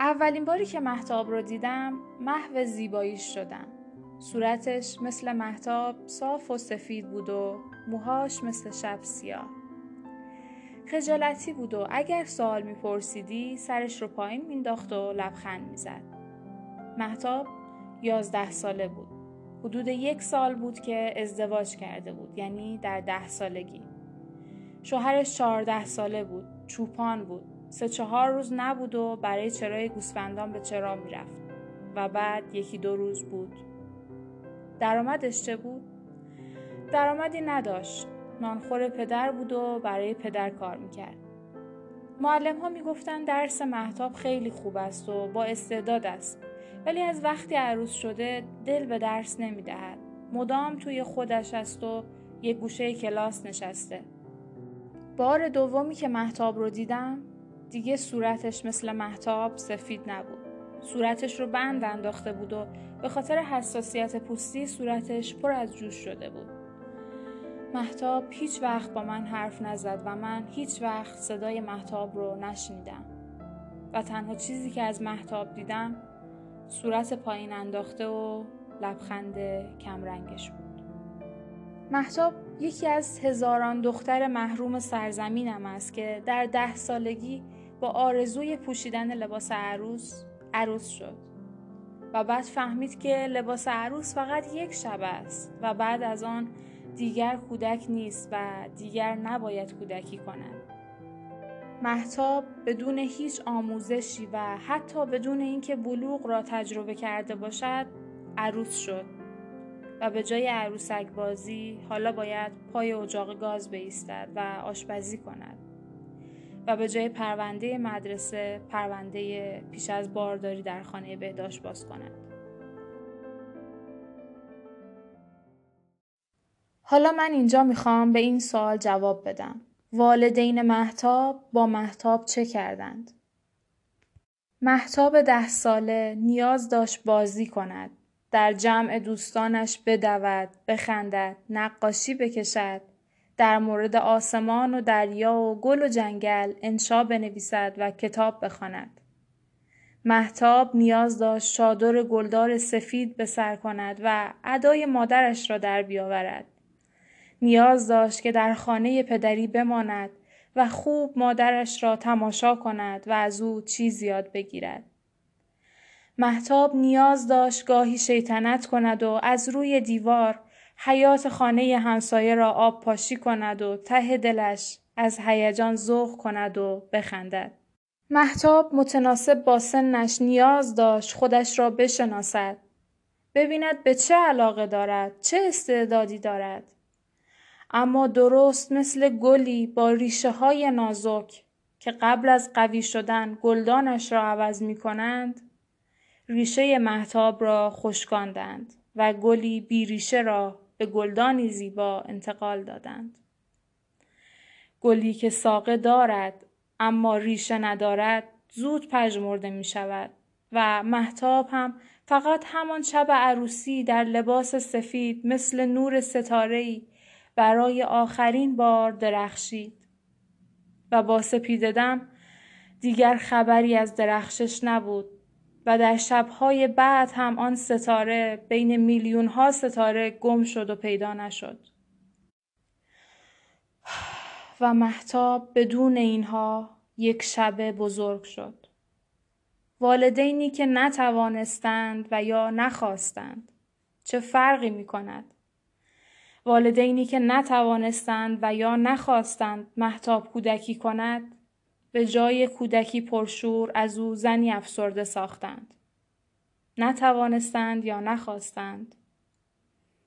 اولین باری که محتاب رو دیدم محو زیباییش شدم. صورتش مثل محتاب صاف و سفید بود و موهاش مثل شب سیاه. خجالتی بود و اگر سوال میپرسیدی سرش رو پایین مینداخت و لبخند می‌زد. محتاب یازده ساله بود. حدود یک سال بود که ازدواج کرده بود یعنی در ده سالگی. شوهرش چهارده ساله بود چوپان بود. سه چهار روز نبود و برای چرای گوسفندان به چرا می‌رفت و بعد یکی دو روز بود. درآمدش چه بود؟ درآمدی نداشت. نانخور پدر بود و برای پدر کار می‌کرد. معلم ها می‌گفتن درس محتاب خیلی خوب است و با استعداد است. ولی از وقتی عروس شده دل به درس نمی‌دهد. مدام توی خودش است و یک گوشه کلاس نشسته. بار دومی که محتاب رو دیدم دیگه صورتش مثل محتاب سفید نبود. صورتش رو بند انداخته بود و به خاطر حساسیت پوستی صورتش پر از جوش شده بود. محتاب هیچ وقت با من حرف نزد و من هیچ وقت صدای محتاب رو نشنیدم. و تنها چیزی که از محتاب دیدم صورت پایین انداخته و لبخند کمرنگش بود. محتاب یکی از هزاران دختر محروم سرزمینم است که در ده سالگی با آرزوی پوشیدن لباس عروس عروس شد. و بعد فهمید که لباس عروس فقط یک شب است و بعد از آن دیگر کودک نیست و دیگر نباید کودکی کند. محتاب بدون هیچ آموزشی و حتی بدون اینکه بلوغ را تجربه کرده باشد عروس شد. و به جای عروسک بازی حالا باید پای اجاق گاز بیستد و آشپزی کند. و به جای پرونده مدرسه پرونده پیش از بارداری در خانه بهداشت باز کند. حالا من اینجا می‌خوام به این سوال جواب بدم. والدین محتاب با محتاب چه کردند؟ محتاب ده ساله نیاز داشت بازی کند. در جمع دوستانش بدود، بخندد، نقاشی بکشد، در مورد آسمان و دریا و گل و جنگل انشا بنویسد و کتاب بخواند. محتاب نیاز داشت چادر گلدار سفید به سر کند و ادای مادرش را در بیاورد. نیاز داشت که در خانه پدری بماند و خوب مادرش را تماشا کند و از او چیز یاد بگیرد. محتاب نیاز داشت گاهی شیطنت کند و از روی دیوار حیات خانه همسایه را آب پاشی کند و ته دلش از هیجان ذوق کند و بخندد. محتاب متناسب با سنش نیاز داشت خودش را بشناسد. ببیند به چه علاقه دارد، چه استعدادی دارد. اما درست مثل گلی با ریشه های نازک که قبل از قوی شدن گلدانش را عوض می کنند، ریشه محتاب را خشکاندند و گلی بی ریشه را به گلدانی زیبا انتقال دادند. گلی که ساقه دارد اما ریشه ندارد زود پژمرده می شود و محتاب هم فقط همان شب عروسی در لباس سفید مثل نور ستاره‌ای برای آخرین بار درخشید و با سپیددم دیگر خبری از درخشش نبود و در شبهای بعد هم آن ستاره بین میلیون ها ستاره گم شد و پیدا نشد. و محتاب بدون اینها یک شب بزرگ شد. والدینی که نتوانستند و یا نخواستند چه فرقی می کند؟ والدینی که نتوانستند و یا نخواستند محتاب کودکی کند به جای کودکی پرشور از او زنی افسرده ساختند. نتوانستند یا نخواستند.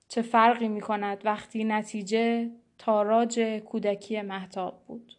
چه فرقی می کند وقتی نتیجه تاراج کودکی محتاب بود.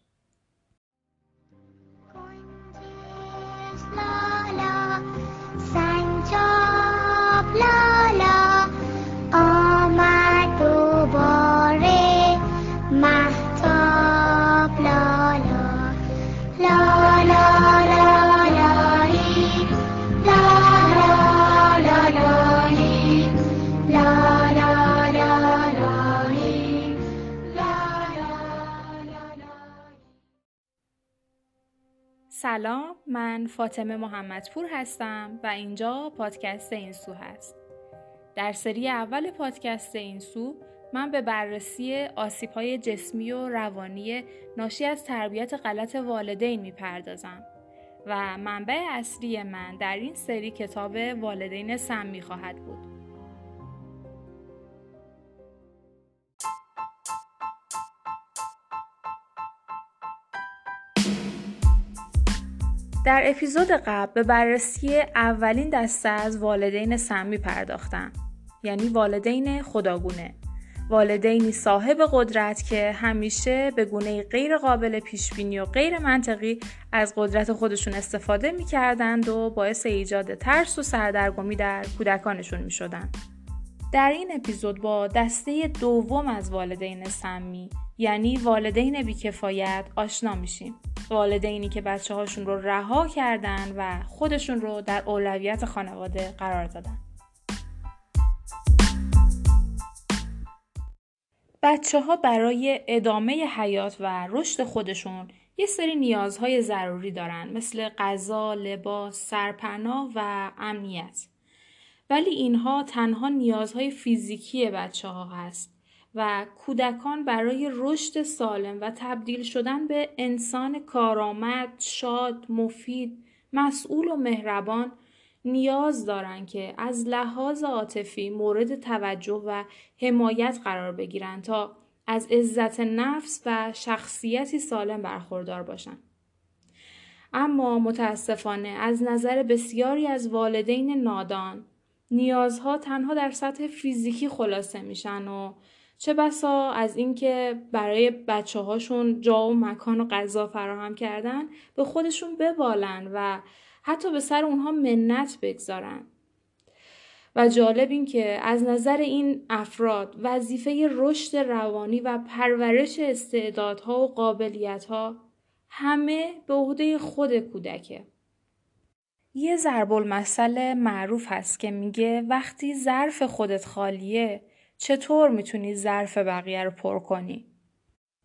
من فاطمه محمدپور هستم و اینجا پادکست این سو هست. در سری اول پادکست این سو من به بررسی آسیب های جسمی و روانی ناشی از تربیت غلط والدین می‌پردازم و منبع اصلی من در این سری کتاب والدین سمی خواهد بود. در اپیزود قبل به بررسی اولین دسته از والدین سمی پرداختم. یعنی والدین خداگونه. والدینی صاحب قدرت که همیشه به گونه غیر قابل پیش بینی و غیر منطقی از قدرت خودشون استفاده می‌کردند و باعث ایجاد ترس و سردرگمی در کودکانشون می‌شدند. در این اپیزود با دسته دوم از والدین سمی یعنی والدین بیکفایت آشنا میشیم. والدینی که بچه هاشون رو رها کردن و خودشون رو در اولویت خانواده قرار دادن بچه ها برای ادامه حیات و رشد خودشون یه سری نیازهای ضروری دارن مثل غذا، لباس، سرپناه و امنیت. ولی اینها تنها نیازهای فیزیکی بچه ها هست و کودکان برای رشد سالم و تبدیل شدن به انسان کارآمد، شاد، مفید، مسئول و مهربان نیاز دارند که از لحاظ عاطفی مورد توجه و حمایت قرار بگیرند تا از عزت نفس و شخصیتی سالم برخوردار باشند. اما متاسفانه از نظر بسیاری از والدین نادان نیازها تنها در سطح فیزیکی خلاصه میشن و چه بسا از اینکه برای بچه هاشون جا و مکان و غذا فراهم کردن به خودشون ببالن و حتی به سر اونها منت بگذارن و جالب این که از نظر این افراد وظیفه رشد روانی و پرورش استعدادها و قابلیتها همه به عهده خود کودکه. یه ضرب المثل معروف هست که میگه وقتی ظرف خودت خالیه چطور می‌تونی ظرف بقیه رو پر کنی؟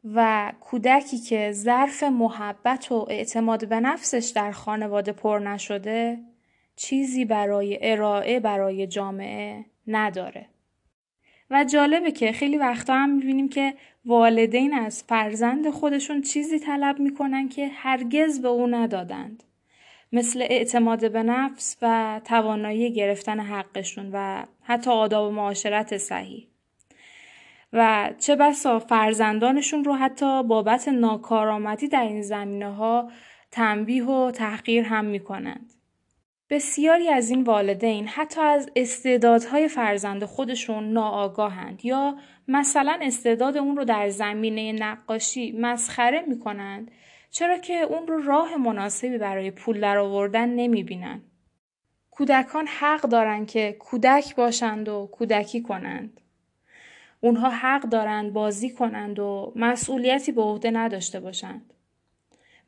و کودکی که ظرف محبت و اعتماد به نفسش در خانواده پر نشده چیزی برای ارائه برای جامعه نداره. و جالبه که خیلی وقتا هم می‌بینیم که والدین از فرزند خودشون چیزی طلب می‌کنن که هرگز به او ندادند. مثل اعتماد به نفس و توانایی گرفتن حقشون و حتی آداب معاشرت صحیح. و چه بسا فرزندانشون رو حتی بابت ناکارآمدی در این زمینه ها تنبیه و تحقیر هم می کنند. بسیاری از این والدین حتی از استعدادهای فرزند خودشون ناآگاهند یا مثلا استعداد اون رو در زمینه نقاشی مسخره می کنند چرا که اون رو راه مناسبی برای پول درآوردن نمی بینند. کودکان حق دارند که کودک باشند و کودکی کنند. اونها حق دارند بازی کنند و مسئولیتی به عهده نداشته باشند.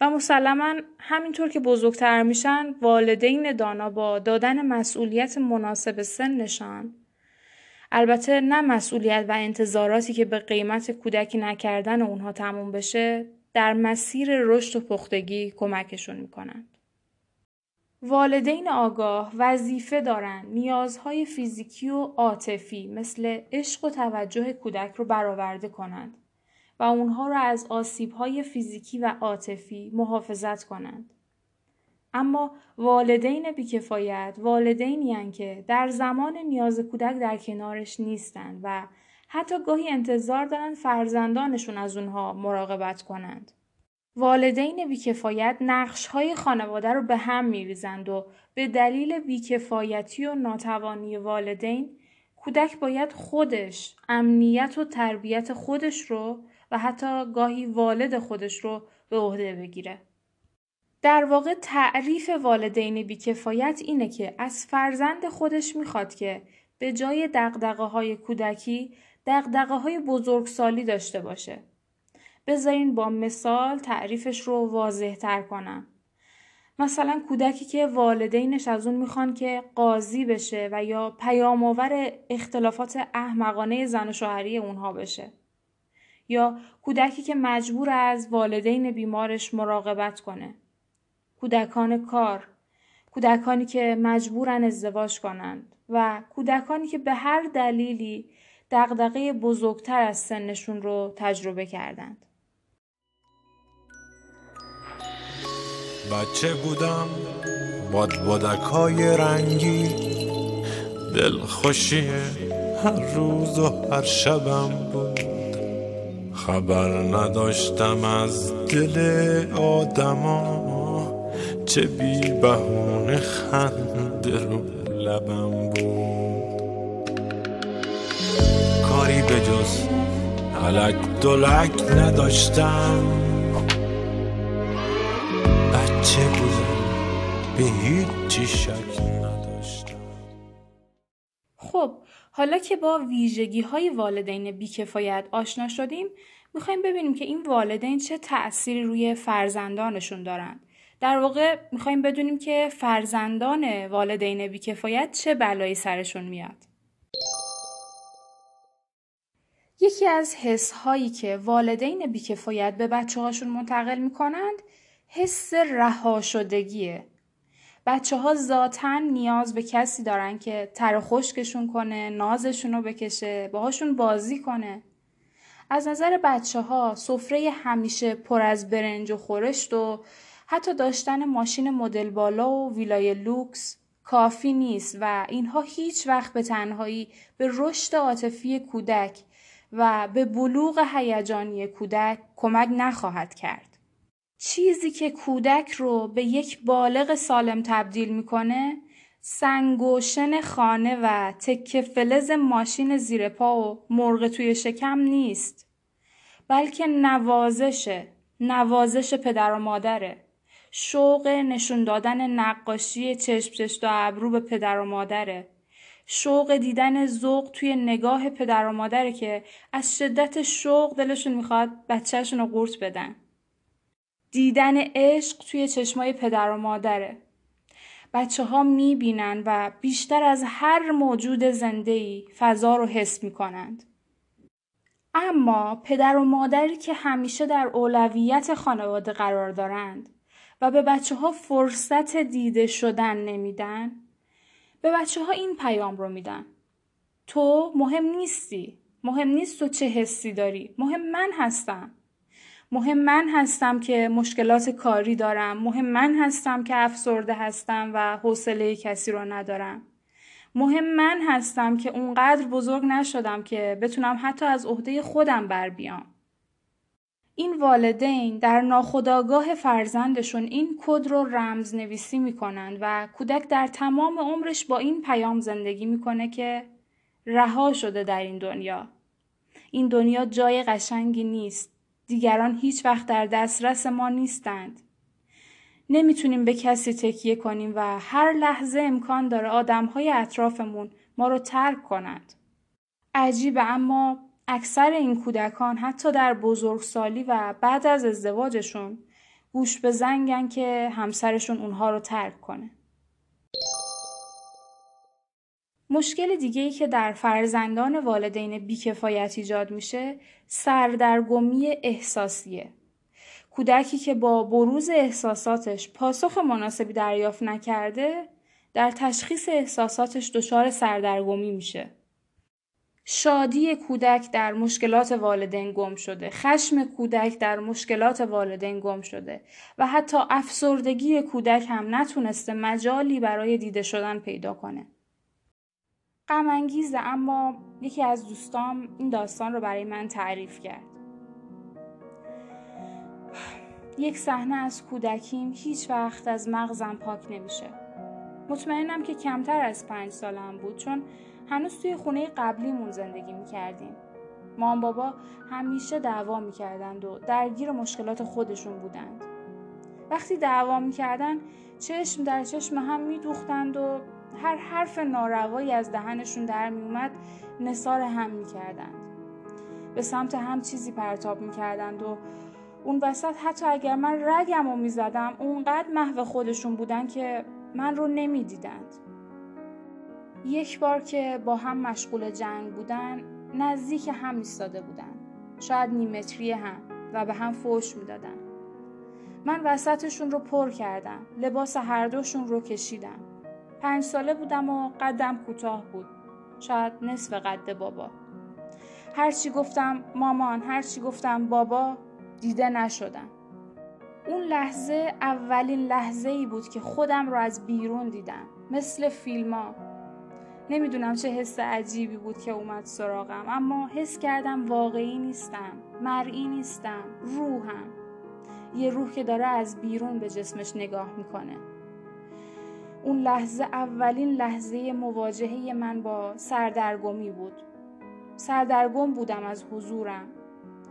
و مسلما همینطور که بزرگتر میشن والدین دانا با دادن مسئولیت مناسب سنشان البته نه مسئولیت و انتظاراتی که به قیمت کودکی نکردن اونها تموم بشه در مسیر رشد و پختگی کمکشون می‌کنند. والدین آگاه وظیفه دارند نیازهای فیزیکی و عاطفی مثل عشق و توجه کودک رو برآورده کنند و اونها را از آسیبهای فیزیکی و عاطفی محافظت کنند. اما والدین بیکفایت والدینی که در زمان نیاز کودک در کنارش نیستند و حتی گاهی انتظار دارند فرزندانشون از اونها مراقبت کنند. والدین بیکفایت نقش های خانواده رو به هم میریزند و به دلیل بیکفایتی و ناتوانی والدین کودک باید خودش امنیت و تربیت خودش رو و حتی گاهی والد خودش رو به عهده بگیره. در واقع تعریف والدین بیکفایت اینه که از فرزند خودش می‌خواد که به جای دقدقه های کودکی دقدقه های بزرگسالی داشته باشه. بذارین با مثال تعریفش رو واضح تر کنم. مثلا کودکی که والدینش از اون می‌خوان که قاضی بشه و یا پیامآور اختلافات احمقانه زن و شوهری اونها بشه. یا کودکی که مجبور از والدین بیمارش مراقبت کنه. کودکان کار، کودکانی که مجبورن ازدواج کنند و کودکانی که به هر دلیلی دغدغه بزرگتر از سنشون رو تجربه کردند. بچه بودم باد بادکای رنگی. دلخوشی هر روز و هر شبم بود. خبر نداشتم از دل آدما چه بی بهونه خنده رو لبم بود. کاری به جز علک دلک نداشتم. بودم به شک نداشتم خب حالا که با ویژگی های والدین بیکفایت آشنا شدیم می‌خوایم ببینیم که این والدین چه تأثیری روی فرزندانشون دارند. در واقع می‌خوایم بدونیم که فرزندان والدین بیکفایت چه بلایی سرشون میاد. یکی از حس هایی که والدین بیکفایت به بچه هاشون منتقل می‌کنند حس رها شدگیه. بچه ها ذاتا نیاز به کسی دارن که تر خشکشون کنه، نازشون رو بکشه، باهاشون بازی کنه. از نظر بچه ها سفره همیشه پر از برنج و خورشت و حتی داشتن ماشین مدل بالا و ویلای لوکس کافی نیست و اینها هیچ وقت به تنهایی به رشد عاطفی کودک و به بلوغ هیجانی کودک کمک نخواهد کرد. چیزی که کودک رو به یک بالغ سالم تبدیل می‌کنه سنگ و شن خانه و تکه فلز ماشین زیر پا و مرغ توی شکم نیست بلکه نوازشه نوازش پدر و مادره. شوق نشون دادن نقاشی چشم چشت و ابرو به پدر و مادره. شوق دیدن ذوق توی نگاه پدر و مادره که از شدت شوق دلشون می‌خواد بچهشون رو قورت بدن. دیدن عشق توی چشمای پدر و مادره. بچه ها می بینن و بیشتر از هر موجود زنده ای فضا رو حس می کنند. اما پدر و مادری که همیشه در اولویت خانواده قرار دارند و به بچه ها فرصت دیده شدن نمیدن به بچه ها این پیام رو میدن. تو مهم نیستی. مهم نیست تو چه حسی داری. مهم من هستم. مهم من هستم که مشکلات کاری دارم. مهم من هستم که افسرده هستم و حوصله کسی رو ندارم. مهم من هستم که اونقدر بزرگ نشدم که بتونم حتی از عهده خودم بر بیام. این والدین در ناخودآگاه فرزندشون این کد رو رمز نویسی می‌کنند و کودک در تمام عمرش با این پیام زندگی می‌کنه که رها شده در این دنیا. این دنیا جای قشنگی نیست. دیگران هیچ وقت در دسترس ما نیستند. نمی‌تونیم به کسی تکیه کنیم و هر لحظه امکان داره آدمهای اطرافمون ما رو ترک کنند. عجیبه اما اکثر این کودکان حتی در بزرگسالی و بعد از ازدواجشون گوش به زنگن که همسرشون اونها رو ترک کنه. مشکل دیگه ای که در فرزندان والدین بیکفایت ایجاد میشه سردرگمی احساسیه. کودکی که با بروز احساساتش پاسخ مناسبی دریافت نکرده در تشخیص احساساتش دچار سردرگمی میشه. شادی کودک در مشکلات والدین گم شده، خشم کودک در مشکلات والدین گم شده و حتی افسردگی کودک هم نتونسته مجالی برای دیده شدن پیدا کنه. غم انگیزه اما یکی از دوستام این داستان رو برای من تعریف کرد. یک صحنه از کودکیم هیچ وقت از مغزم پاک نمیشه. مطمئنم که کمتر از پنج سالم بود چون هنوز توی خونه قبلیمون زندگی می‌کردیم. مام بابا همیشه دعوا می‌کردند و درگیر مشکلات خودشون بودند. وقتی دعوا می‌کردن چشم در چشم هم میدوختند و هر حرف ناروایی از دهنشون در میومد نصار هم می‌کردند. به سمت هم چیزی پرتاب می‌کردند و اون وسط حتی اگر من رگم رو می‌زدم اونقدر محو خودشون بودن که من رو نمی‌دیدند. یک بار که با هم مشغول جنگ بودن نزدیک هم ایستاده بودن. شاید نیمتری هم و به هم فوش می‌دادن. من وسطشون رو پر کردم. لباس هر دوشون رو کشیدم. پنج ساله بودم و قدم کوتاه بود. شاید نصف قد بابا. هرچی گفتم مامان هرچی گفتم بابا دیده نشدم. اون لحظه اولین لحظه ای بود که خودم رو از بیرون دیدم. مثل فیلما نمی‌دونم چه حس عجیبی بود که اومد سراغم اما حس کردم واقعی نیستم. مرئی نیستم. روحم. یه روح که داره از بیرون به جسمش نگاه می‌کنه. اون لحظه اولین لحظه مواجهه من با سردرگمی بود. سردرگم بودم از حضورم.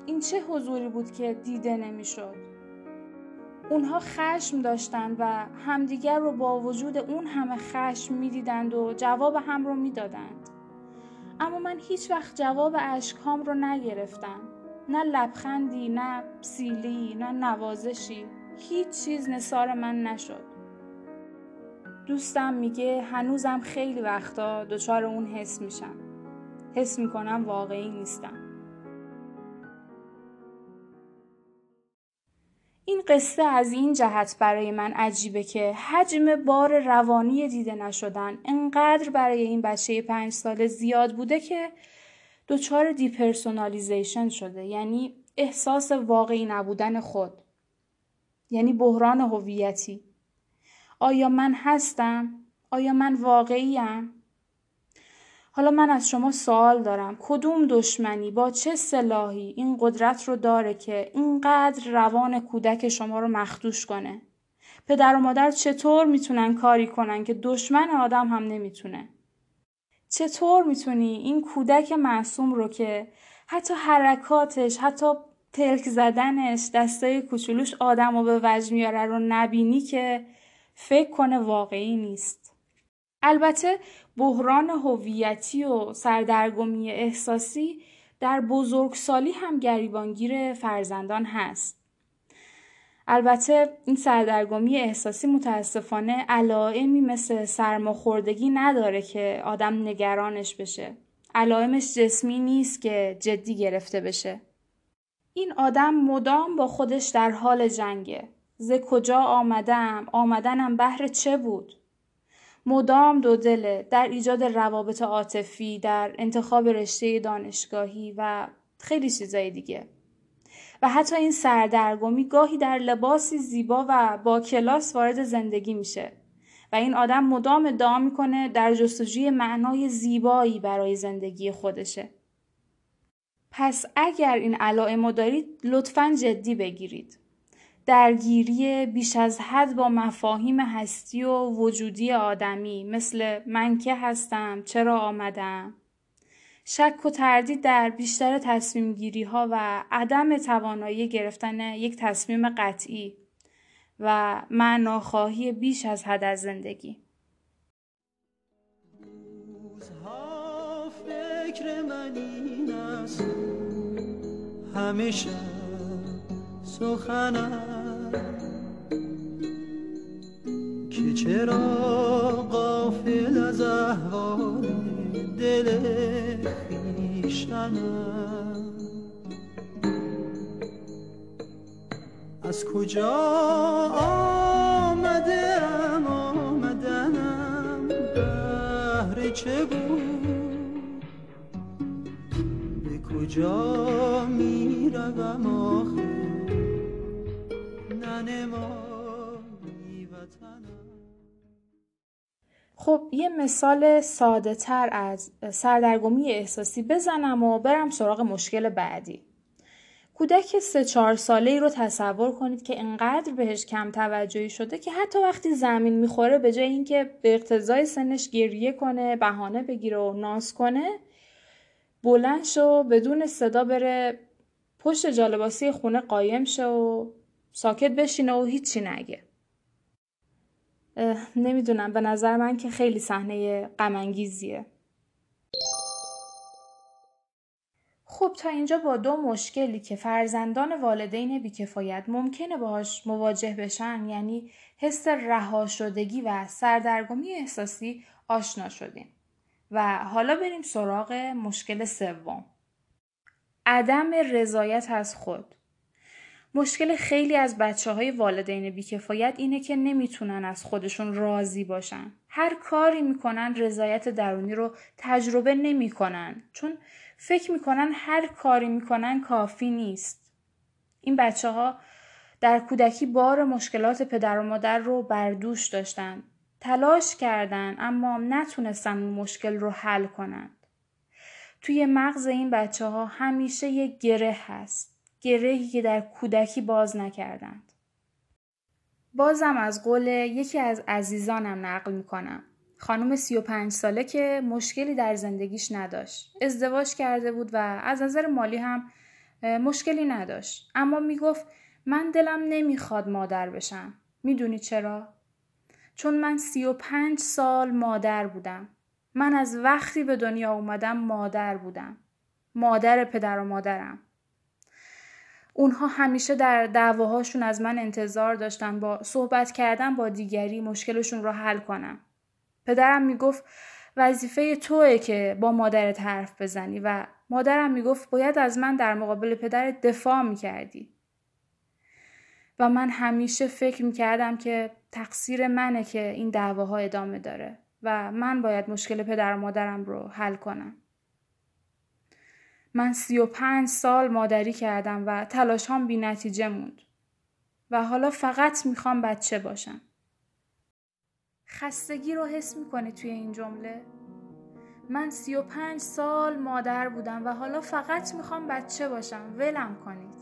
این چه حضوری بود که دیده نمی‌شد؟ اونها خشم داشتند و همدیگر رو با وجود اون همه خشم می‌دیدند و جواب هم رو می‌دادند. اما من هیچ وقت جواب اشکام رو نگرفتم. نه لبخندی نه سیلی نه نوازشی. هیچ چیز نثار من نشد. دوستم میگه هنوزم خیلی وقتا دچار اون حس میشم. حس می‌کنم واقعی نیستم. این قصه از این جهت برای من عجیبه که حجم بار روانی دیده نشدن انقدر برای این بچه پنج ساله زیاد بوده که دچار depersonalization شده. یعنی احساس واقعی نبودن خود. یعنی بحران هویتی. آیا من هستم؟ آیا من واقعیم؟ حالا من از شما سوال دارم. کدوم دشمنی؟ با چه سلاحی این قدرت رو داره که اینقدر روان کودک شما رو مخدوش کنه؟ پدر و مادر چطور می‌تونن کاری کنن که دشمن آدم هم نمی‌تونه؟ چطور می‌تونی این کودک معصوم رو که حتی حرکاتش حتی پلک زدنش دستای کوچولوش آدم رو به وجه میاره رو نبینی که فکر کنه واقعی نیست البته بحران هویتی و سردرگمی احساسی در بزرگسالی هم گریبانگیر فرزندان هست. البته این سردرگمی احساسی متاسفانه علائمی مثل سرماخوردگی نداره که آدم نگرانش بشه. علائمش جسمی نیست که جدی گرفته بشه. این آدم مدام با خودش در حال جنگه. ز کجا آمدم؟ آمدنم بهر چه بود؟ مدام دو دله در ایجاد روابط عاطفی در انتخاب رشته دانشگاهی و خیلی چیزای دیگه و حتی این سردرگمی گاهی در لباسی زیبا و با کلاس وارد زندگی میشه. و این آدم مدام ادعا می‌کنه در جستجوی معنای زیبایی برای زندگی خودشه. پس اگر این علائم دارید لطفا جدی بگیرید. درگیری بیش از حد با مفاهیم هستی و وجودی آدمی مثل من که هستم چرا آمدم؟ شک و تردید در بیشتر تصمیم گیری ها و عدم توانایی گرفتن یک تصمیم قطعی و معناخواهی بیش از حد از زندگی. فکر من همیشه سخنم که چرا قافل از احوال دل خیشتنم از کجا آمده ام آمدنم؟ بهر چه بود؟ به کجا می روم آخر خب یه مثال ساده تر از سردرگمی احساسی بزنم و برم سراغ مشکل بعدی. کودک سه چهار ساله ای رو تصور کنید که انقدر بهش کم توجهی شده که حتی وقتی زمین می‌خوره به جای اینکه به اقتضای سنش گریه کنه بهانه بگیره و ناز کنه بلند شو بدون صدا بره پشت جالباسی خونه قایم شه و ساکت بشینه و هیچی نگه نمی‌دونم. به نظر من که خیلی صحنه غمانگیزیه. خب تا اینجا با دو مشکلی که فرزندان والدین بیکفایت ممکنه باهاش مواجه بشن یعنی حس رها شدگی و سردرگمی احساسی آشنا شدیم. و حالا بریم سراغ مشکل سوم. عدم رضایت از خود. مشکل خیلی از بچه های والدین بیکفایت اینه که نمی‌تونن از خودشون راضی باشن. هر کاری می‌کنن رضایت درونی رو تجربه نمی‌کنن چون فکر می‌کنن هر کاری می‌کنن کافی نیست. این بچه ها در کودکی بار مشکلات پدر و مادر رو بردوش داشتن. تلاش کردن اما نتونستن اون مشکل رو حل کنند. توی مغز این بچه ها همیشه یک گره هست. گرهی که در کودکی باز نکردند. بازم از قول یکی از عزیزانم نقل می‌کنم. خانم 35 ساله که مشکلی در زندگیش نداشت. ازدواج کرده بود و از نظر مالی هم مشکلی نداشت. اما می‌گفت من دلم نمی‌خواد مادر بشم. می‌دونی چرا؟ چون من 35 سال مادر بودم. من از وقتی به دنیا اومدم مادر بودم. مادر پدر و مادرم. اونها همیشه در دعواهاشون از من انتظار داشتن با صحبت کردن با دیگری مشکلشون رو حل کنم. پدرم می‌گفت وظیفه توه که با مادرت حرف بزنی و مادرم می‌گفت باید از من در مقابل پدرت دفاع می‌کردی. و من همیشه فکر می‌کردم که تقصیر منه که این دعواها ادامه داره و من باید مشکل پدر و مادرم رو حل کنم. من سی و پنج سال مادری کردم و تلاش هم بی نتیجه موند. و حالا فقط می‌خوام بچه باشم. خستگی رو حس می‌کنه توی این جمله؟ من سی و پنج سال مادر بودم و حالا فقط می‌خوام بچه باشم. ولم کنید.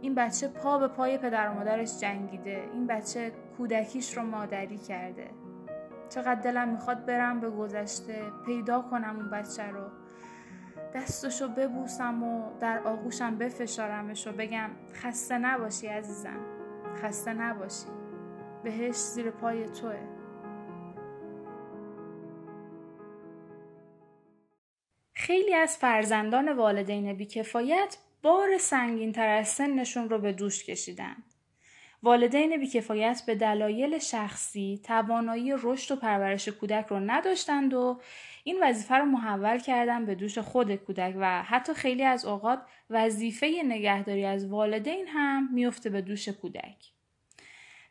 این بچه پا به پای پدر و مادرش جنگیده. این بچه کودکیش رو مادری کرده. چقدر دلم می‌خواد برم به گذشته پیدا کنم اون بچه رو دستشو ببوسم و در آغوشم بفشارمش و بگم خسته نباشی عزیزم. خسته نباشی. بهش زیر پای توه. خیلی از فرزندان والدین بیکفایت بار سنگین تر از سنشون رو به دوش کشیدن. والدین بیکفایت به دلایل شخصی توانایی رشد و پرورش کودک رو نداشتند و این وظیفه رو محول کردن به دوش خود کودک و حتی خیلی از اوقات وظیفه نگهداری از والدین هم میفته به دوش کودک.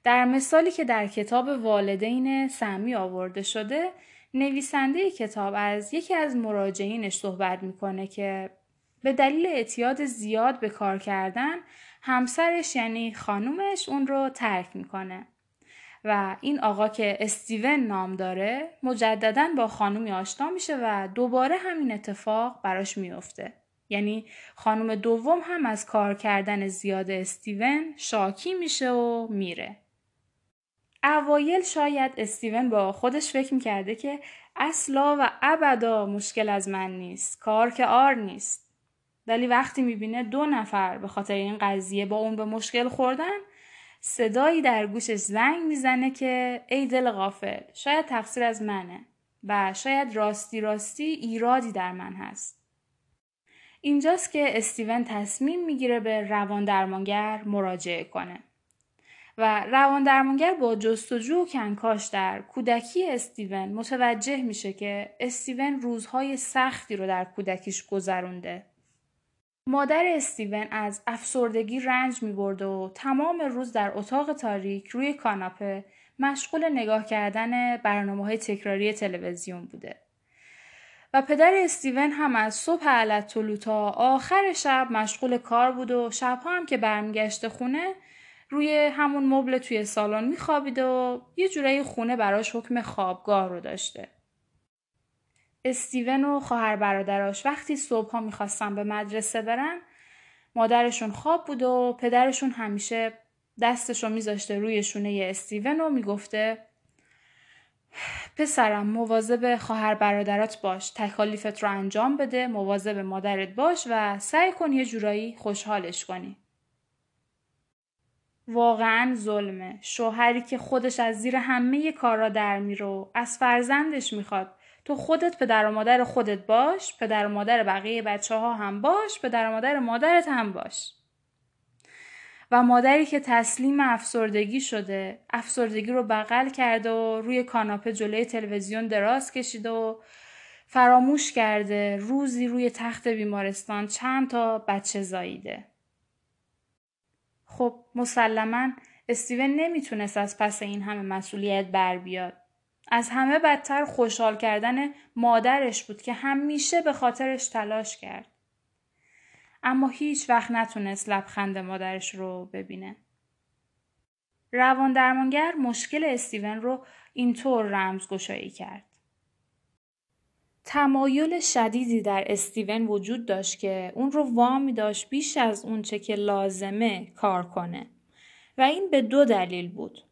در مثالی که در کتاب والدین سمی آورده شده نویسنده کتاب از یکی از مراجعینش صحبت می‌کنه که به دلیل اعتیاد زیاد به کار کردن همسرش یعنی خانومش اون رو ترک می‌کنه. و این آقا که استیون نام داره مجددا با خانومی آشنا میشه و دوباره همین اتفاق براش میفته یعنی خانم دوم هم از کار کردن زیاد استیون شاکی میشه و میره. اوایل شاید استیون با خودش فکر می‌کرده که اصلا و ابدا مشکل از من نیست کار که آر نیست. ولی وقتی می‌بینه دو نفر به خاطر این قضیه با اون به مشکل خوردن صدایی در گوشش زنگ می‌زنه که ای دل غافل شاید تقصیر از منه و شاید راستی راستی ایرادی در من هست. اینجاست که استیون تصمیم می‌گیره به روان درمانگر مراجعه کنه و روان درمانگر با جستجو و کنکاش در کودکی استیون متوجه میشه که استیون روزهای سختی رو در کودکیش گذرونده. مادر استیون از افسردگی رنج می برد و تمام روز در اتاق تاریک روی کاناپه مشغول نگاه کردن برنامه های تکراری تلویزیون بوده. و پدر استیون هم از صبح علت تا آخر شب مشغول کار بود و شبها هم که برمیگشت خونه روی همون مبل توی سالن میخوابید و یه جورایی خونه براش حکم خوابگاه رو داشته. استیون و خواهر برادراش وقتی صبح ها می‌خواستن به مدرسه برن مادرشون خواب بود و پدرشون همیشه دستشو میذاشته روی شونه استیون و می‌گفته پسرم مواظب خواهر برادرات باش تکالیفت رو انجام بده مواظب مادرت باش و سعی کن یه جورایی خوشحالش کنی. واقعا ظلمه. شوهری که خودش از زیر همه کارا در میره از فرزندش می‌خواد تو خودت پدر و مادر خودت باش پدر و مادر بقیه بچه ها هم باش پدر و مادر مادرت هم باش و مادری که تسلیم افسردگی شده افسردگی رو بغل کرده و روی کاناپه جلوی تلویزیون دراز کشیده و فراموش کرده روزی روی تخت بیمارستان چند تا بچه زاییده خب مسلما استیون نمی‌تونست از پس این همه مسئولیت بر بیاد. از همه بدتر خوشحال کردن مادرش بود که همیشه به خاطرش تلاش کرد. اما هیچ وقت نتونست لبخند مادرش رو ببینه. روان درمانگر مشکل استیون رو اینطور رمزگشایی کرد. تمایل شدیدی در استیون وجود داشت که اون رو وامی داشت بیش از اون چه که لازمه کار کنه و این به دو دلیل بود.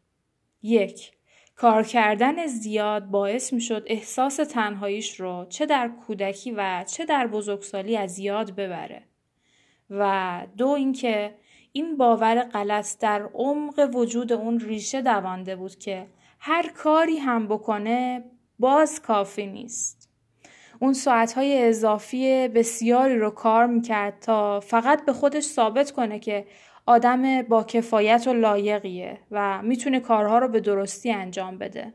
یک، کار کردن زیاد باعث می شد احساس تنهاییش رو چه در کودکی و چه در بزرگسالی از یاد ببره. و دو اینکه این باور غلط در عمق وجود اون ریشه دوانده بود که هر کاری هم بکنه باز کافی نیست. اون ساعتهای اضافی بسیاری رو کار می‌کرد تا فقط به خودش ثابت کنه که آدم با کفایت و لایقیه و می‌تونه کارها رو به درستی انجام بده.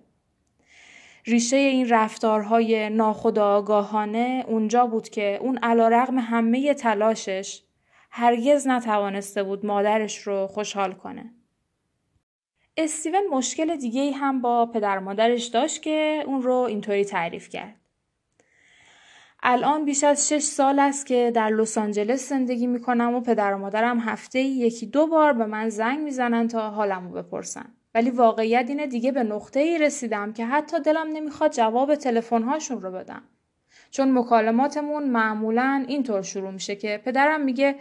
ریشه این رفتارهای ناخودآگاهانه اونجا بود که اون علا رقم همه تلاشش هرگز نتوانسته بود مادرش رو خوشحال کنه. استیون مشکل دیگه هم با پدر مادرش داشت که اون رو اینطوری تعریف کرد. الان بیش از شش سال است که در لس آنجلس زندگی می کنم و پدر و مادرم هفته یکی دو بار به من زنگ می‌زنن تا حالمو بپرسن. ولی واقعیت اینه دیگه به نقطه ای رسیدم که حتی دلم نمی‌خواد جواب تلفن هاشون رو بدم. چون مکالماتمون معمولا اینطور شروع میشه که پدرم میگه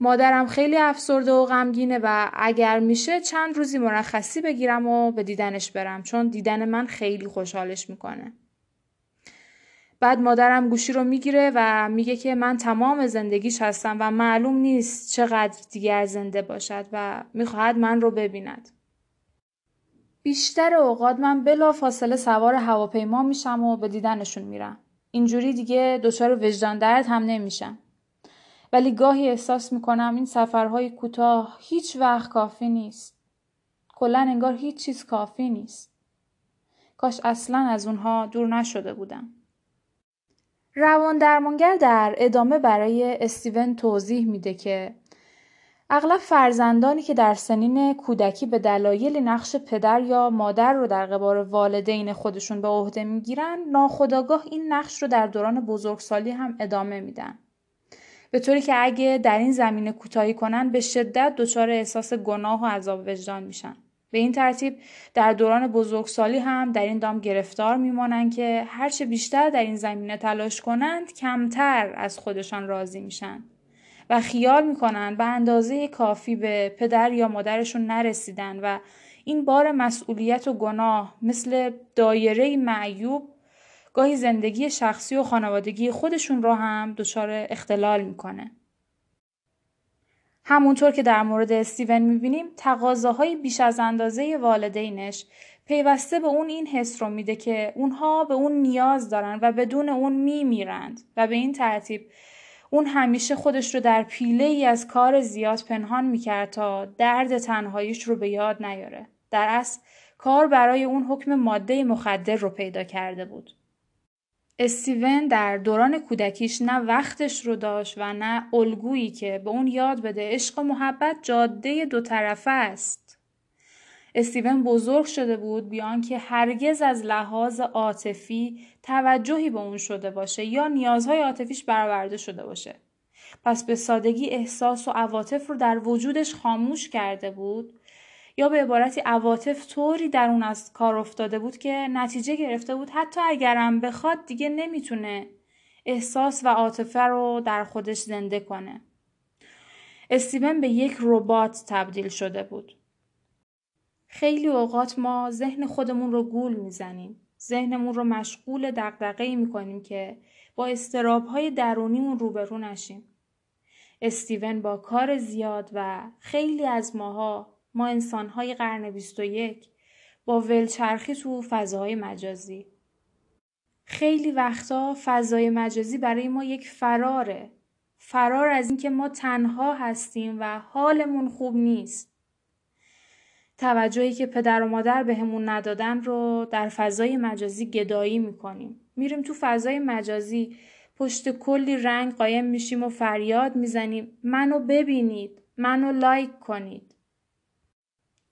مادرم خیلی افسرده و غمگینه و اگر میشه چند روزی مرخصی بگیرم و به دیدنش برم چون دیدن من خیلی خوشحالش می‌کنه. بعد مادرم گوشی رو می‌گیره و میگه که من تمام زندگیش هستم و معلوم نیست چقدر دیگر زنده باشد و می‌خواهد من رو ببیند. بیشتر اوقات من بلا فاصله سوار هواپیما میشم و به دیدنشون میرم. اینجوری دیگه دچار وجدان درد هم نمیشم. ولی گاهی احساس می‌کنم این سفرهای کوتاه هیچ وقت کافی نیست. کلا انگار هیچ چیز کافی نیست. کاش اصلا از اونها دور نشده بودم. روان درمانگر در ادامه برای استیون توضیح میده که اغلب فرزندانی که در سنین کودکی به دلایل نقش پدر یا مادر رو در قبار والدین خودشون به عهده می‌گیرن ناخداگاه این نقش رو در دوران بزرگسالی هم ادامه میدن. به طوری که اگه در این زمینه کوتاهی کنن به شدت دچار احساس گناه و عذاب وجدان میشن. به این ترتیب در دوران بزرگسالی هم در این دام گرفتار میمانند که هرچه بیشتر در این زمینه تلاش کنند کمتر از خودشان راضی میشن و خیال می‌کنند به اندازه کافی به پدر یا مادرشون نرسیدن و این بار مسئولیت و گناه مثل دایره معیوب گاهی زندگی شخصی و خانوادگی خودشون رو هم دچار اختلال می‌کنه. همونطور که در مورد استیون می‌بینیم تقاضاهای بیش از اندازه والدینش پیوسته به اون این حس رو میده که اونها به اون نیاز دارن و بدون اون میمیرند و به این ترتیب اون همیشه خودش رو در پیله ای از کار زیاد پنهان می‌کرد تا درد تنهاییش رو به یاد نیاره. در اصل کار برای اون حکم ماده مخدر رو پیدا کرده بود. استیون در دوران کودکیش نه وقتش رو داشت و نه الگویی که به اون یاد بده عشق و محبت جاده دو طرفه است. استیون بزرگ شده بود بیان که هرگز از لحاظ عاطفی توجهی به اون شده باشه یا نیازهای عاطفیش برآورده شده باشه. پس به سادگی احساس و عواطف رو در وجودش خاموش کرده بود یا به عبارتی عواطف طوری در اون از کار افتاده بود که نتیجه گرفته بود حتی اگرم بخواد دیگه نمی‌تونه احساس و عاطفه رو در خودش زنده کنه. استیون به یک ربات تبدیل شده بود. خیلی اوقات ما ذهن خودمون رو گول می‌زنیم. ذهنمون رو مشغول دقدقه می‌کنیم که با استرابهای درونیمون روبرو نشیم. استیون با کار زیاد و خیلی از ماها ما انسانهای قرن 21 با ولچرخی تو فضاهای مجازی. خیلی وقتا فضای مجازی برای ما یک فراره. فرار از اینکه ما تنها هستیم و حالمون خوب نیست. توجهی که پدر و مادر بهمون ندادن رو در فضای مجازی گدایی می‌کنیم. میریم تو فضای مجازی پشت کلی رنگ قایم میشیم و فریاد می‌زنیم. منو ببینید. منو لایک کنید.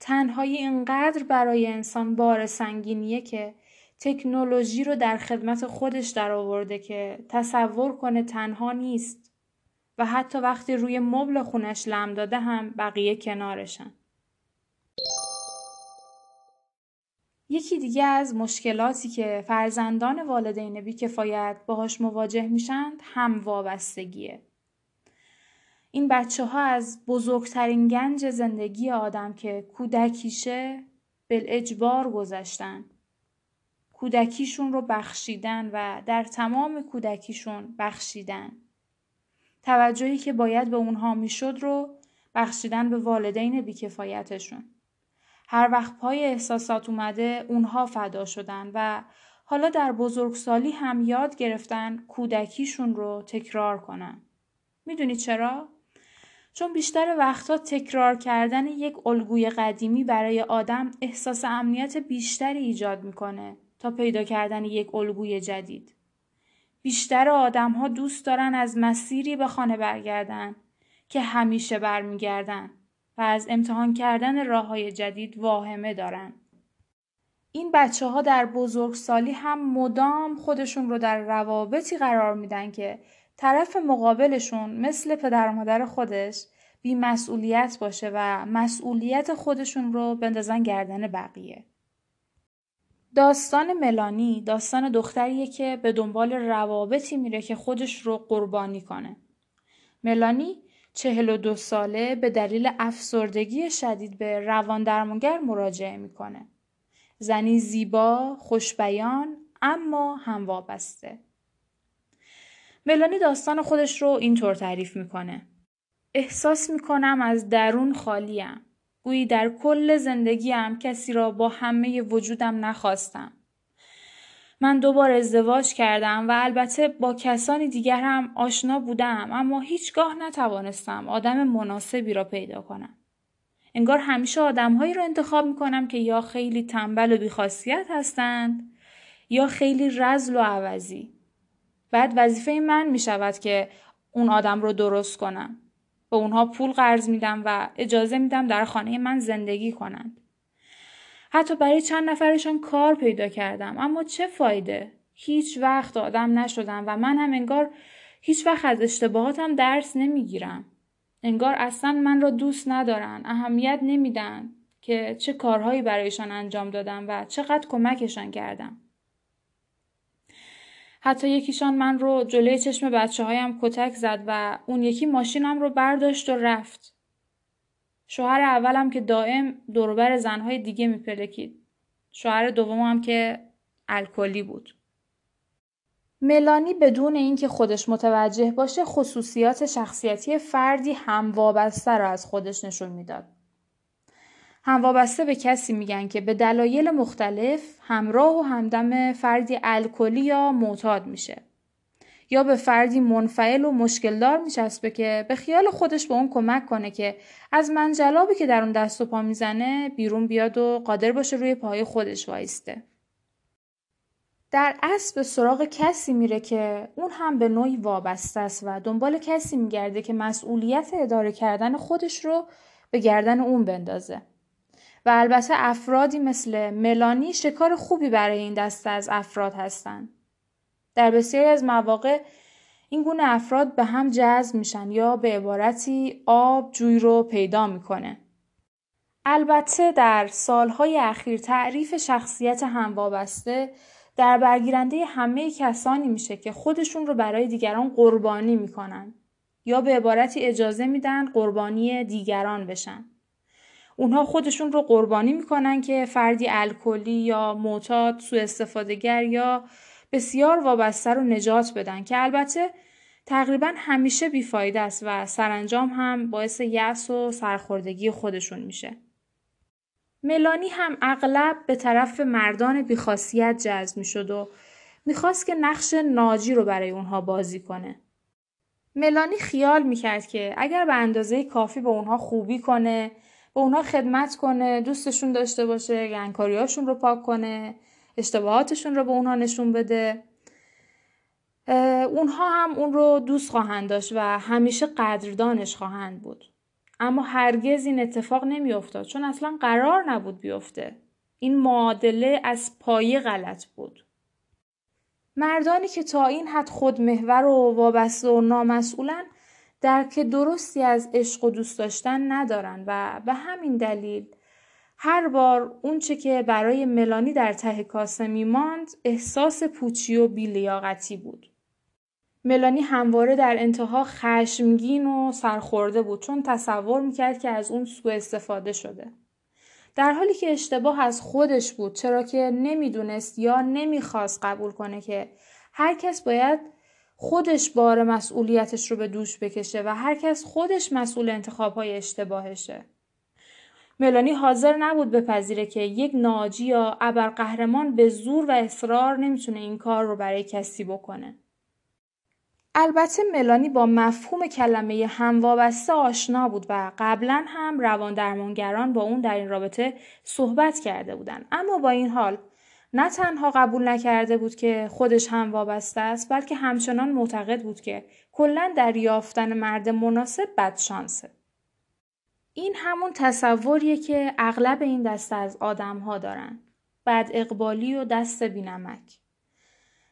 تنهایی اینقدر برای انسان بار سنگینیه که تکنولوژی رو در خدمت خودش درآورده که تصور کنه تنها نیست و حتی وقتی روی مبل خونش لم داده هم بقیه کنارشن. یکی دیگه از مشکلاتی که فرزندان والدین بیکفایت باهاش مواجه میشند هم وابستگیه. این بچه ها از بزرگترین گنج زندگی آدم که کودکیشه بل اجبار گذشتن. کودکیشون رو بخشیدن و در تمام کودکیشون بخشیدن. توجهی که باید به اونها می‌شد رو بخشیدن به والدین بیکفایتشون. هر وقت پای احساسات اومده اونها فدا شدن و حالا در بزرگسالی هم یاد گرفتن کودکیشون رو تکرار کنن. می‌دونی چرا؟ چون بیشتر وقتها تکرار کردن یک الگوی قدیمی برای آدم احساس امنیت بیشتری ایجاد می‌کنه تا پیدا کردن یک الگوی جدید. بیشتر آدم ها دوست دارن از مسیری به خانه برگردن که همیشه برمیگردن و از امتحان کردن راه های جدید واهمه دارن. این بچه ها در بزرگسالی هم مدام خودشون رو در روابطی قرار میدن که طرف مقابلشون مثل پدر مادر خودش بی مسئولیت باشه و مسئولیت خودشون رو بندازن گردن بقیه. داستان ملانی داستان دختریه که به دنبال روابطی میره که خودش رو قربانی کنه. ملانی چهل و دو ساله به دلیل افسردگی شدید به روان درمانگر مراجعه می‌کنه. زنی زیبا، خوشبیان، اما هم وابسته. ملانی داستان خودش رو اینطور تعریف می‌کنه. احساس می‌کنم از درون خالیم. گویی در کل زندگیم کسی را با همه وجودم نخواستم. من دوبار ازدواج کردم و البته با کسانی دیگر هم آشنا بودم اما هیچگاه نتوانستم آدم مناسبی را پیدا کنم. انگار همیشه آدمهایی را انتخاب می‌کنم که یا خیلی تنبل و بیخاصیت هستند یا خیلی رزل و عوضی. بعد وظیفه من می شود که اون آدم رو درست کنم. به اونها پول قرض میدم و اجازه میدم در خانه من زندگی کنند. حتی برای چند نفرشان کار پیدا کردم اما چه فایده؟ هیچ وقت آدم نشدم و من هم انگار هیچ وقت از اشتباهاتم درس نمی‌گیرم. انگار اصلا من را دوست ندارن، اهمیت نمیدن که چه کارهایی برایشان انجام دادم و چقدر کمکشان کردم. حتی یکیشان من رو جلوی چشم بچه هایم کتک زد و اون یکی ماشینم رو برداشت و رفت. شوهر اولم که دائم دوربر زنهای دیگه میپلکید. شوهر دومم که الکلی بود. ملانی بدون اینکه خودش متوجه باشه خصوصیات شخصیتی فردی هم وابسته را از خودش نشون می‌داد. هم وابسته به کسی میگن که به دلایل مختلف همراه و همدم فردی الکلی یا معتاد میشه. یا به فردی منفعل و مشکلدار میچسبه که به خیال خودش به اون کمک کنه که از منجلابی که در اون دست و پا می‌زنه بیرون بیاد و قادر باشه روی پای خودش وایسته. در اصل به سراغ کسی میره که اون هم به نوعی وابسته است و دنبال کسی میگرده که مسئولیت اداره کردن خودش رو به گردن اون بندازه. و البته افرادی مثل ملانی شکار خوبی برای این دسته از افراد هستند. در بسیاری از مواقع این گونه افراد به هم جذب میشن یا به عبارتی آب جوی رو پیدا می‌کنه. البته در سالهای اخیر تعریف شخصیت هم وابسته در برگیرنده همه کسانی میشه که خودشون رو برای دیگران قربانی می‌کنن یا به عبارتی اجازه میدن قربانی دیگران بشن. اونها خودشون رو قربانی می‌کنن که فردی الکلی یا معتاد سوء استفادهگر یا بسیار وابسته رو نجات بدن که البته تقریبا همیشه بیفایده است و سرانجام هم باعث یأس و سرخوردگی خودشون میشه. ملانی هم اغلب به طرف مردان بیخاصیت جذب می‌شد و می‌خواست که نقش ناجی رو برای اونها بازی کنه. ملانی خیال می‌کرد که اگر به اندازه کافی به اونها خوبی کنه به اونها خدمت کنه دوستشون داشته باشه گنکاریاشون رو پاک کنه اشتباهاتشون رو به اونها نشون بده. اونها هم اون رو دوست خواهند داشت و همیشه قدردانش خواهند بود. اما هرگز این اتفاق نمیافتاد چون اصلا قرار نبود بیفته. این معادله از پایه غلط بود. مردانی که تا این حد خودمحور و وابسته و نامسئولن درک درستی از عشق و دوست داشتن ندارن و به همین دلیل هر بار اونچه که برای ملانی در ته کاسه میماند احساس پوچی و بیلیاقتی بود. ملانی همواره در انتها خشمگین و سرخورده بود چون تصور می‌کرد که از اون سوء استفاده شده. در حالی که اشتباه از خودش بود چرا که نمی‌دونست یا نمی‌خواست قبول کنه که هر کس باید خودش بار مسئولیتش رو به دوش بکشه و هر کس خودش مسئول انتخاب های اشتباهشه. ملانی حاضر نبود بپذیره که یک ناجی یا ابرقهرمان به زور و اصرار نمی‌تونه این کار رو برای کسی بکنه. البته ملانی با مفهوم کلمه هموابسته آشنا بود و قبلا هم روان درمانگران با اون در این رابطه صحبت کرده بودن اما با این حال نه تنها قبول نکرده بود که خودش هم وابسته است بلکه همچنان معتقد بود که کلا در یافتن مرد مناسب بدشانسه این همون تصوریه که اغلب این دسته از آدم ها دارن. بد اقبالی و دست بینمک.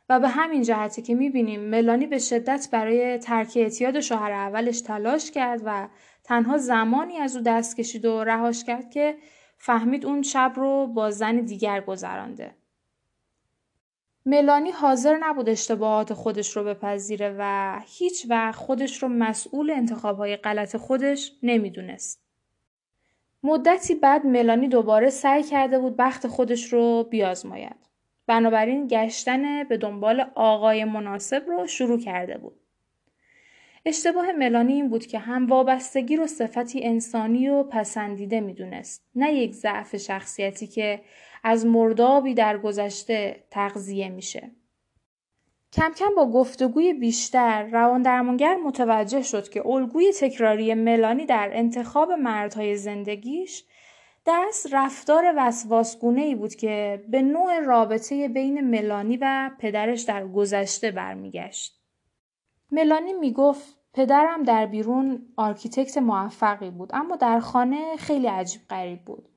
و به همین جهته که می‌بینیم ملانی به شدت برای ترک اعتیاد شوهر اولش تلاش کرد و تنها زمانی از او دست کشید و رهاش کرد که فهمید اون شب رو با زن دیگر گذرانده. ملانی حاضر نبود اشتباهات خودش رو بپذیره و هیچ وقت خودش رو مسئول انتخابهای غلط خودش نمی‌دونست. مدتی بعد ملانی دوباره سعی کرده بود بخت خودش رو بیازماید. بنابراین گشتن به دنبال آقای مناسب رو شروع کرده بود. اشتباه ملانی این بود که هم وابستگی رو صفتی انسانی و پسندیده می‌دونست نه یک ضعف شخصیتی که از مردابی در گذشته تغذیه میشه. کم کم با گفتگوی بیشتر روان درمانگر متوجه شد که الگوی تکراری ملانی در انتخاب مردهای زندگیش دست رفتار وسواسگونه ای بود که به نوع رابطه بین ملانی و پدرش در گذشته برمیگشت. ملانی می‌گفت پدرم در بیرون architect موفقی بود اما در خانه خیلی عجیب غریب بود.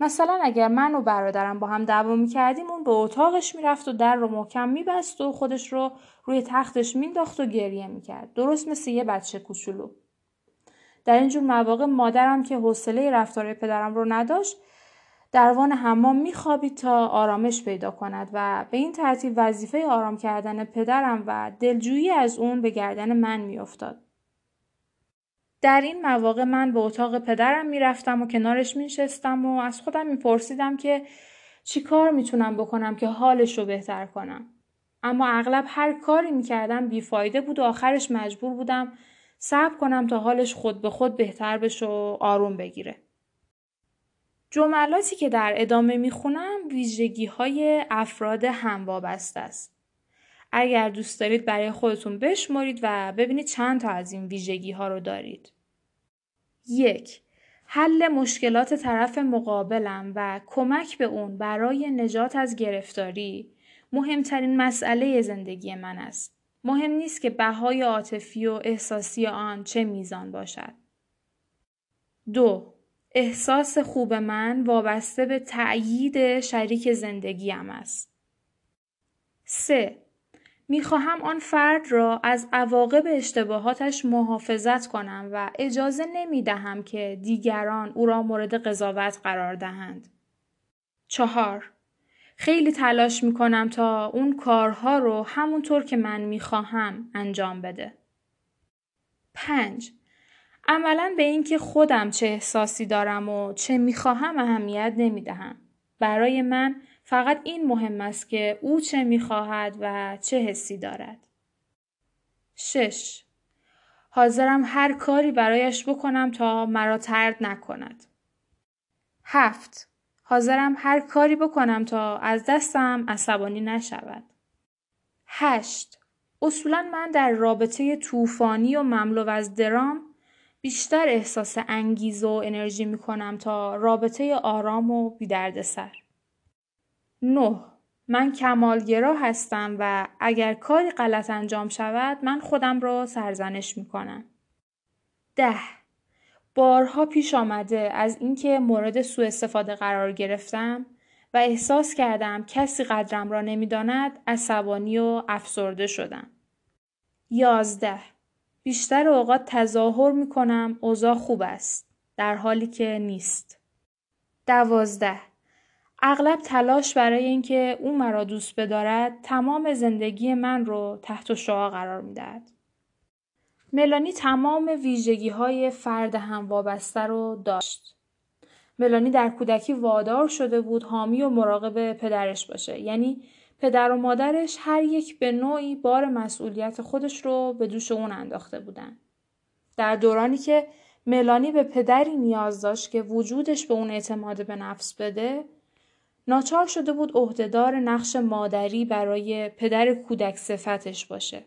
مثلا اگر من و برادرم با هم دعوا می‌کردیم اون به اتاقش می‌رفت و در رو محکم میبست و خودش رو روی تختش مینداخت و گریه می‌کرد. درست مثل یه بچه کوچولو. در اینجور مواقع مادرم که حوصله رفتار پدرم رو نداشت در وان حمام میخوابید تا آرامش پیدا کند و به این ترتیب وظیفه آرام کردن پدرم و دلجویی از اون به گردن من میافتاد. در این مواقع من به اتاق پدرم می‌رفتم و کنارش میشستم و از خودم میپرسیدم که چی کار می‌تونم بکنم که حالش رو بهتر کنم. اما اغلب هر کاری می‌کردم بیفایده بود و آخرش مجبور بودم صبر کنم تا حالش خود به خود بهتر بشه و آروم بگیره. جملاتی که در ادامه می‌خونم ویژگی های افراد هم وابسته است. اگر دوست دارید برای خودتون بشمارید و ببینید چند تا از این ویژگی ها رو دارید. یک حل مشکلات طرف مقابلم و کمک به اون برای نجات از گرفتاری مهمترین مسئله زندگی من است. مهم نیست که بهای عاطفی و احساسی آن چه میزان باشد. دو احساس خوب من وابسته به تأیید شریک زندگیم است. سه می‌خواهم آن فرد را از عواقب اشتباهاتش محافظت کنم و اجازه نمی دهم که دیگران او را مورد قضاوت قرار دهند. چهار خیلی تلاش می کنم تا اون کارها رو همونطور که من می خواهم انجام بده. پنج عملا به اینکه خودم چه احساسی دارم و چه می خواهم اهمیت نمی دهم. برای من فقط این مهم است که او چه می‌خواهد و چه حسی دارد. 6. حاضرم هر کاری برایش بکنم تا مرا ترد نکند. 7. حاضرم هر کاری بکنم تا از دستم عصبانی نشود. 8. اصولا من در رابطه طوفانی و مملو از درام بیشتر احساس انگیز و انرژی می کنم تا رابطه آرام و بیدردسر. نه من کمالگرا هستم و اگر کاری غلط انجام شود من خودم را سرزنش می کنم. ده بارها پیش آمده از اینکه مورد سوء استفاده قرار گرفتم و احساس کردم کسی قدرم را نمی‌داند عصبانی و افسرده شدم. یازده بیشتر اوقات تظاهر می کنم اوضاع خوب است در حالی که نیست. دوازده اغلب تلاش برای اینکه او مرا دوست بدارد تمام زندگی من رو تحت شعا قرار می‌دهد. ملانی تمام ویژگی های فرد هم وابسته رو داشت. ملانی در کودکی وادار شده بود حامی و مراقب پدرش باشه. یعنی پدر و مادرش هر یک به نوعی بار مسئولیت خودش رو به دوش اون انداخته بودن. در دورانی که ملانی به پدری نیاز داشت که وجودش به اون اعتماد به نفس بده ناچار شده بود عهدهدار نقش مادری برای پدر کودک صفتش باشه.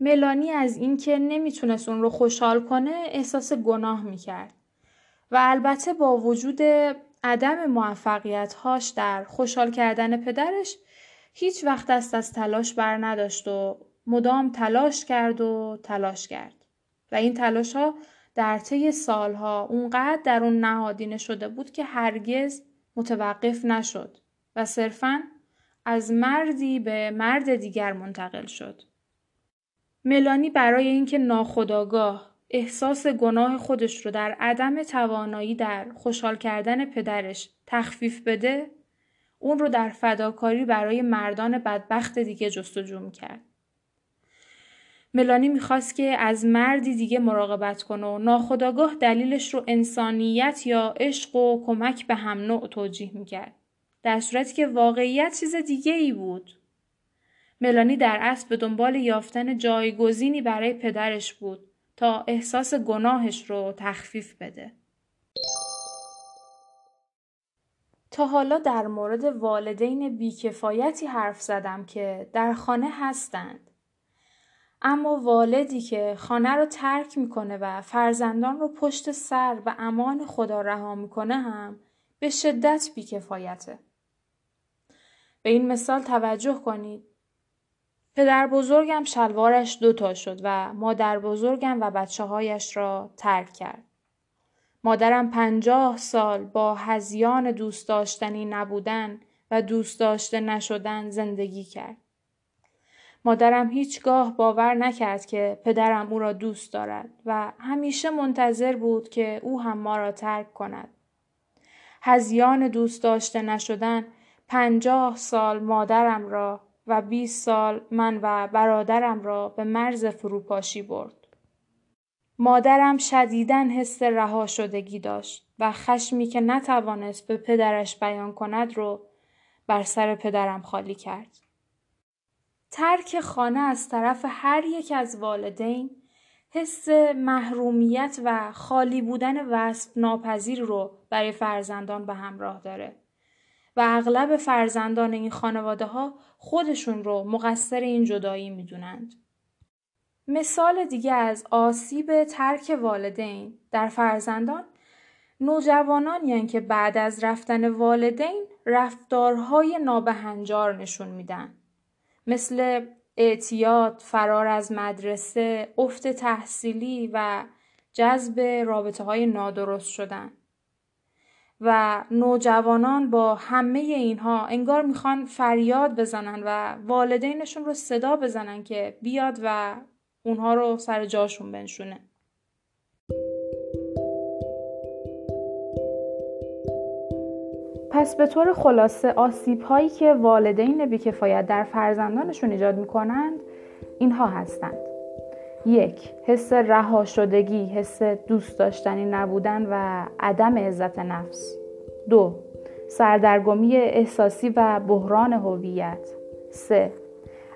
ملانی از اینکه نمی‌تونست اون رو خوشحال کنه احساس گناه می‌کرد و البته با وجود عدم موفقیت هاش در خوشحال کردن پدرش هیچ وقت دست از تلاش بر نداشت و مدام تلاش کرد و تلاش کرد و این تلاش ها در طی سالها اونقدر در اون نهادینه شده بود که هرگز متوقف نشد و صرفا از مردی به مرد دیگر منتقل شد. ملانی برای اینکه ناخداگاه احساس گناه خودش رو در عدم توانایی در خوشحال کردن پدرش تخفیف بده اون رو در فداکاری برای مردان بدبخت دیگه جستجو می‌کرد. ملانی می‌خواست که از مردی دیگه مراقبت کنه و ناخداگاه دلیلش رو انسانیت یا عشق و کمک به هم نوع توجیه می‌کرد. در صورتی که واقعیت چیز دیگه ای بود. ملانی در اصل به دنبال یافتن جایگزینی برای پدرش بود تا احساس گناهش رو تخفیف بده. تا حالا در مورد والدین بیکفایتی حرف زدم که در خانه هستند. اما والدی که خانه رو ترک می‌کنه و فرزندان رو پشت سر و امان خدا رها می‌کنه هم به شدت بیکفایته. به این مثال توجه کنید. پدر بزرگم شلوارش دوتا شد و مادر بزرگم و بچه هایش را ترک کرد. مادرم پنجاه سال با هزیان دوست داشتنی نبودن و دوست داشته نشدن زندگی کرد. مادرم هیچگاه باور نکرد که پدرم او را دوست دارد و همیشه منتظر بود که او هم ما را ترک کند. هزیان دوست داشته نشدن پنجاه سال مادرم را و 20 سال من و برادرم را به مرز فروپاشی برد. مادرم شدیدن حس رها شدگی داشت و خشمی که نتوانست به پدرش بیان کند رو بر سر پدرم خالی کرد. ترک خانه از طرف هر یک از والدین حس محرومیت و خالی بودن وصف ناپذیر رو برای فرزندان به همراه داره و اغلب فرزندان این خانواده ها خودشون رو مقصر این جدایی می‌دونند. مثال دیگه از آسیب ترک والدین در فرزندان نوجوانانی یعنی که بعد از رفتن والدین رفتارهای نابهنجار نشون میدن. مثل اعتیاد، فرار از مدرسه، افت تحصیلی و جذب رابطه های نادرست شدن. و نوجوانان با همه اینها انگار می‌خوان فریاد بزنن و والدینشون رو صدا بزنن که بیاد و اونها رو سر جاشون بنشونه. پس به طور خلاصه آسیب هایی که والدین بیکفایت در فرزندانشون ایجاد می‌کنند اینها هستند. یک حس رها شدگی، حس دوست داشتنی نبودن و عدم عزت نفس. دو سردرگمی احساسی و بحران هویت. سه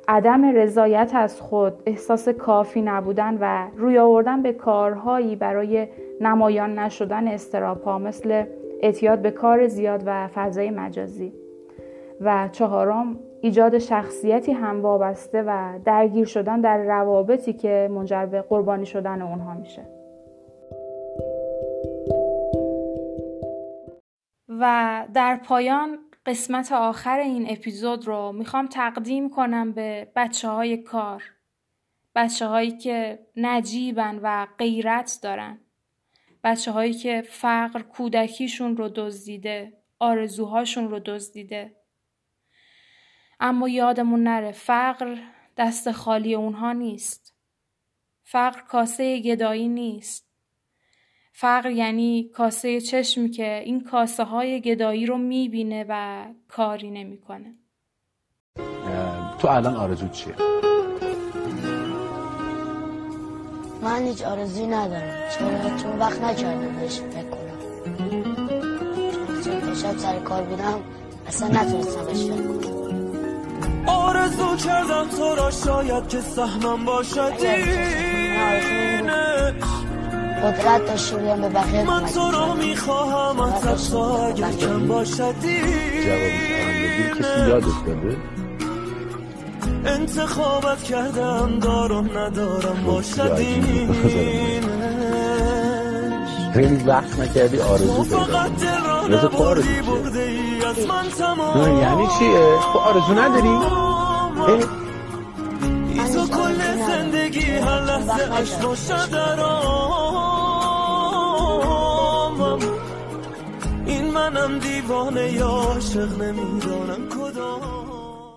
عدم رضایت از خود، احساس کافی نبودن و روی آوردن به کارهایی برای نمایان نشدن استراپا مثل اعتیاد به کار زیاد و فضای مجازی. و چهارم ایجاد شخصیتی هم وابسته و درگیر شدن در روابطی که منجر به قربانی شدن اونها میشه. و در پایان قسمت آخر این اپیزود رو می‌خوام تقدیم کنم به بچه های کار. بچه هایی که نجیبن و غیرت دارن. بچه هایی که فقر کودکیشون رو دزدیده آرزوهاشون رو دزدیده اما یادمون نره فقر دست خالی اونها نیست فقر کاسه گدایی نیست فقر یعنی کاسه چشمی که این کاسه های گدایی رو می‌بینه و کاری نمی‌کنه. تو الان آرزو چیه؟ من هیچ آرزوی ندارم. چرا چون وقت نکردم بهش فکر کنم. چون شب سر کار بودم اصلا نتونستم بهش فکر کنم. آرزو کردم تو را شاید که سهمم باشد قدرت داشتی بودم به بقیه من تو را می‌خواهم حتی اگر کم باشدی جوابی کسی یادت داده؟ انتخابت کردم دارم ندارم باشدی خیلی وقت نکردی آرزو برده ای از من تمام. یعنی چیه؟ تو آرزو نداری؟ تو کل زندگی هر لحظه اش باشد درامم این منم دیوانه یا عاشق نمی‌دانم کدام.